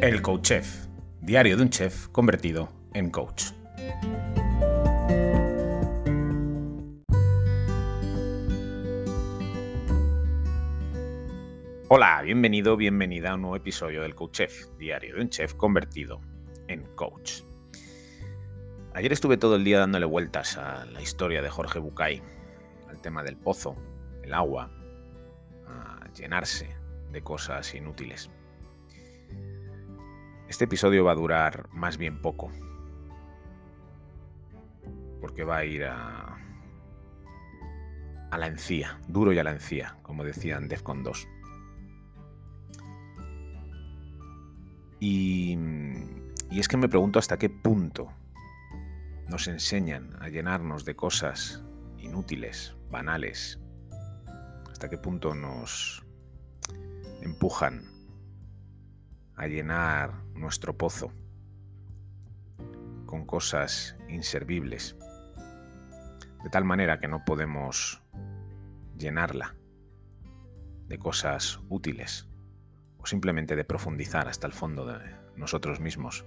El Coach Chef, diario de un chef convertido en coach. Hola, bienvenido, bienvenida a un nuevo episodio del Coach Chef, diario de un chef convertido en coach. Ayer estuve todo el día dándole vueltas a la historia de Jorge Bucay, al tema del pozo, el agua, a llenarse de cosas inútiles. Este episodio va a durar más bien poco, porque va a ir a, a la encía, duro y a la encía, como decían Defcon 2. Y, y es que me pregunto hasta qué punto nos enseñan a llenarnos de cosas inútiles, banales, hasta qué punto nos empujan a llenar nuestro pozo con cosas inservibles, de tal manera que no podemos llenarla de cosas útiles o simplemente de profundizar hasta el fondo de nosotros mismos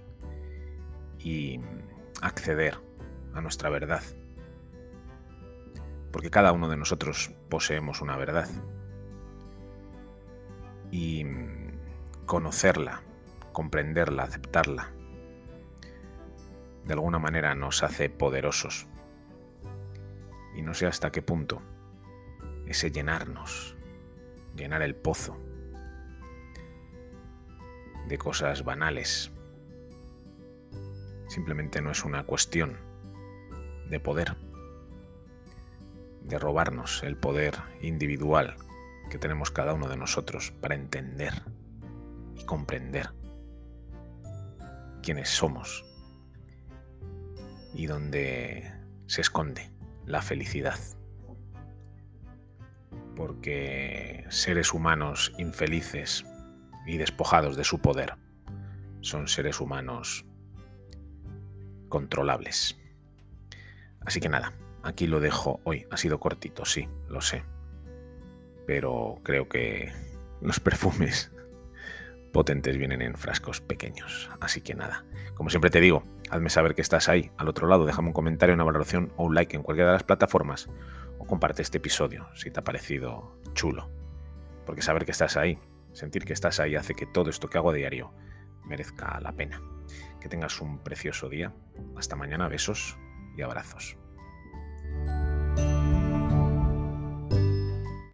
y acceder a nuestra verdad. Porque cada uno de nosotros poseemos una verdad. Y conocerla, comprenderla, aceptarla, de alguna manera nos hace poderosos. Y no sé hasta qué punto ese llenarnos, llenar el pozo de cosas banales, simplemente no es una cuestión de poder, de robarnos el poder individual que tenemos cada uno de nosotros para entender y comprender quiénes somos y dónde se esconde la felicidad. Porque seres humanos infelices y despojados de su poder son seres humanos controlables. Así que nada, aquí lo dejo hoy. Ha sido cortito, sí, lo sé. Pero creo que los perfumes potentes vienen en frascos pequeños. Así que nada, como siempre te digo, hazme saber que estás ahí al otro lado, déjame un comentario, una valoración o un like en cualquiera de las plataformas o comparte este episodio si te ha parecido chulo. Porque saber que estás ahí, sentir que estás ahí hace que todo esto que hago a diario merezca la pena. Que tengas un precioso día. Hasta mañana, besos y abrazos.